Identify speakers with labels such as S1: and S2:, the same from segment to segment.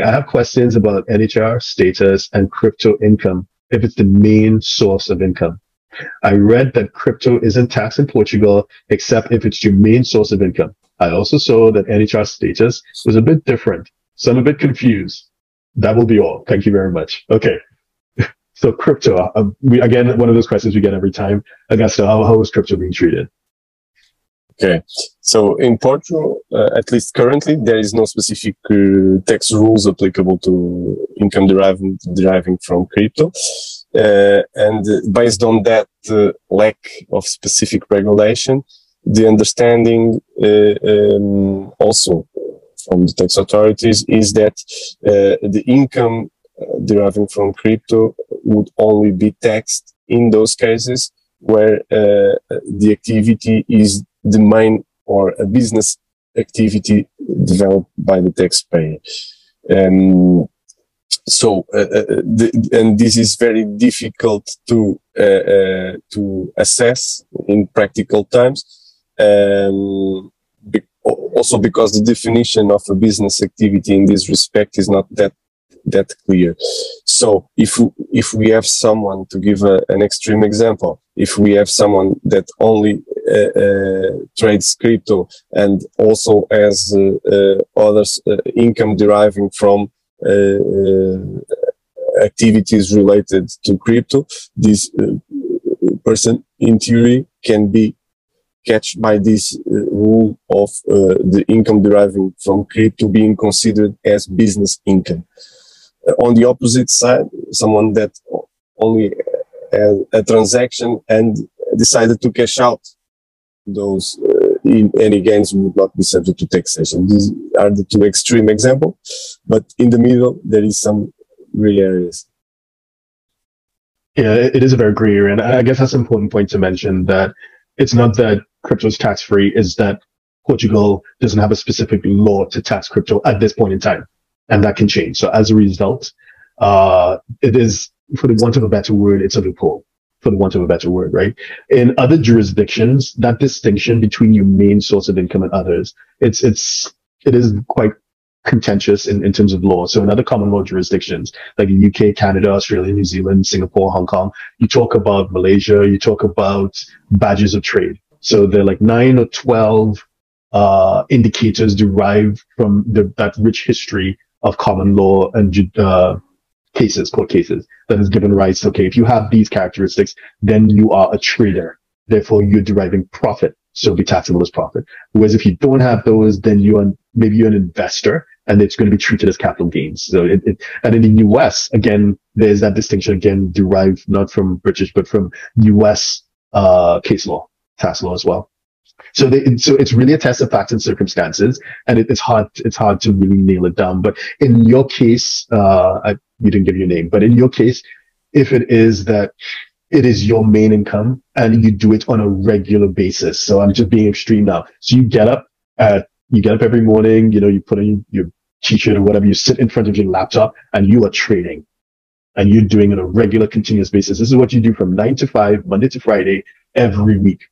S1: I have questions about NHR status and crypto income if it's the main source of income. I read that crypto isn't taxed in Portugal except if it's your main source of income. I also saw that NHR status was a bit different. So I'm a bit confused. That will be all. Thank you very much. Okay. So crypto, um, we, again, one of those questions we get every time. Augusto, how, how is crypto being treated?
S2: Okay. So in Portugal, uh, at least currently, there is no specific uh, tax rules applicable to income deriving, deriving from crypto. Uh, and based on that uh, lack of specific regulation, the understanding uh, um, also from the tax authorities is that uh, the income deriving from crypto would only be taxed in those cases where the activity is the main or a business activity developed by the taxpayer. Um, so, uh, uh, the, and this is very difficult to uh, uh to assess in practical terms. Um, be also because the definition of a business activity in this respect is not that that clear. So if if we have someone to give a, an extreme example, if we have someone that only uh, uh, trades crypto and also as uh, uh others uh, income deriving from uh, activities related to crypto, this person in theory can be catch by this uh, rule of uh, the income deriving from crypto being considered as business income. Uh, on the opposite side, someone that only had a transaction and decided to cash out those uh, in any gains would not be subject to taxation. These are the two extreme examples, but in the middle there is some gray areas.
S1: Yeah, it is a very gray area, and I guess that's an important point to mention that it's not that crypto is tax free; is that Portugal doesn't have a specific law to tax crypto at this point in time and that can change. So as a result, uh, it is, for the want of a better word, it's a loophole, for the want of a better word, right? In other jurisdictions, that distinction between your main source of income and others, it's, it's, it is quite contentious in, in terms of law. So in other common law jurisdictions, like the UK, Canada, Australia, New Zealand, Singapore, Hong Kong, you talk about Malaysia, you talk about badges of trade. So they're like nine or 12, uh, indicators derived from the, that rich history of common law and uh, cases, court cases, that has given rise okay, if you have these characteristics, then you are a trader. Therefore, you're deriving profit. So be taxable as profit. Whereas if you don't have those, then you're maybe you're an investor and it's going to be treated as capital gains. So it, it, and in the US, again, there's that distinction again derived not from British, but from US, uh, case law, tax law as well. So, they, so it's really a test of facts and circumstances, and it, it's hard. It's hard to really nail it down. But in your case, uh, I, you didn't give your name, but in your case, if it is that it is your main income and you do it on a regular basis. So I'm just being extreme now. So you get up at, you get up every morning, you know, you put on your t-shirt or whatever, you sit in front of your laptop and you are trading and you're doing it on a regular continuous basis. This is what you do from nine to five, Monday to Friday, every week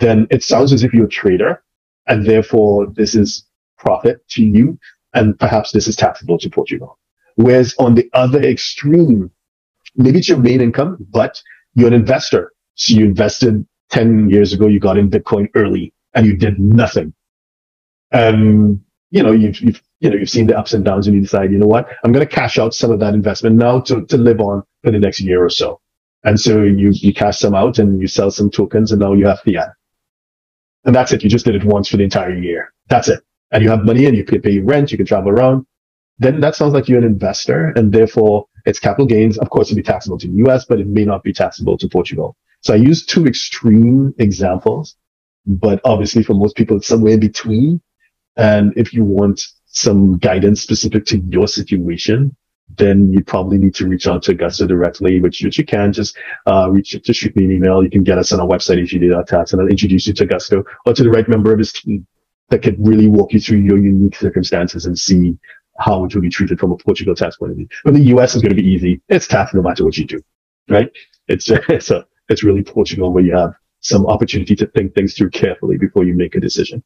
S1: then it sounds as if you're a trader and therefore this is profit to you and perhaps this is taxable to Portugal. Whereas on the other extreme, maybe it's your main income, but you're an investor. So you invested 10 years ago, you got in Bitcoin early and you did nothing. And, you know, you've, you've, you know, you've seen the ups and downs and you decide, you know what? I'm going to cash out some of that investment now to, to live on for the next year or so. And so you, you cash some out and you sell some tokens and now you have fiat. And that's it. You just did it once for the entire year. That's it. And you have money and you can pay rent, you can travel around. Then that sounds like you're an investor and therefore it's capital gains. Of course, it'd be taxable to the US, but it may not be taxable to Portugal. So I use two extreme examples, but obviously for most people, it's somewhere in between. And if you want some guidance specific to your situation, then you probably need to reach out to Augusto directly, which, which you can just, uh, reach, just shoot me an email. You can get us on our website, if you do that tax, and I'll introduce you to Augusto or to the right member of his team that could really walk you through your unique circumstances and see how it will be treated from a Portugal tax point of view. But the US is going to be easy. It's tax no matter what you do, right? It's, it's a, it's really Portugal where you have some opportunity to think things through carefully before you make a decision.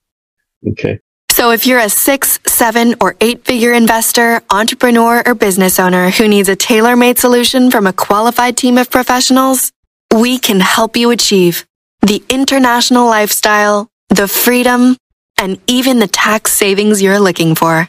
S1: Okay.
S3: So if you're a six, seven, or eight figure investor, entrepreneur, or business owner who needs a tailor made solution from a qualified team of professionals, we can help you achieve the international lifestyle, the freedom, and even the tax savings you're looking for.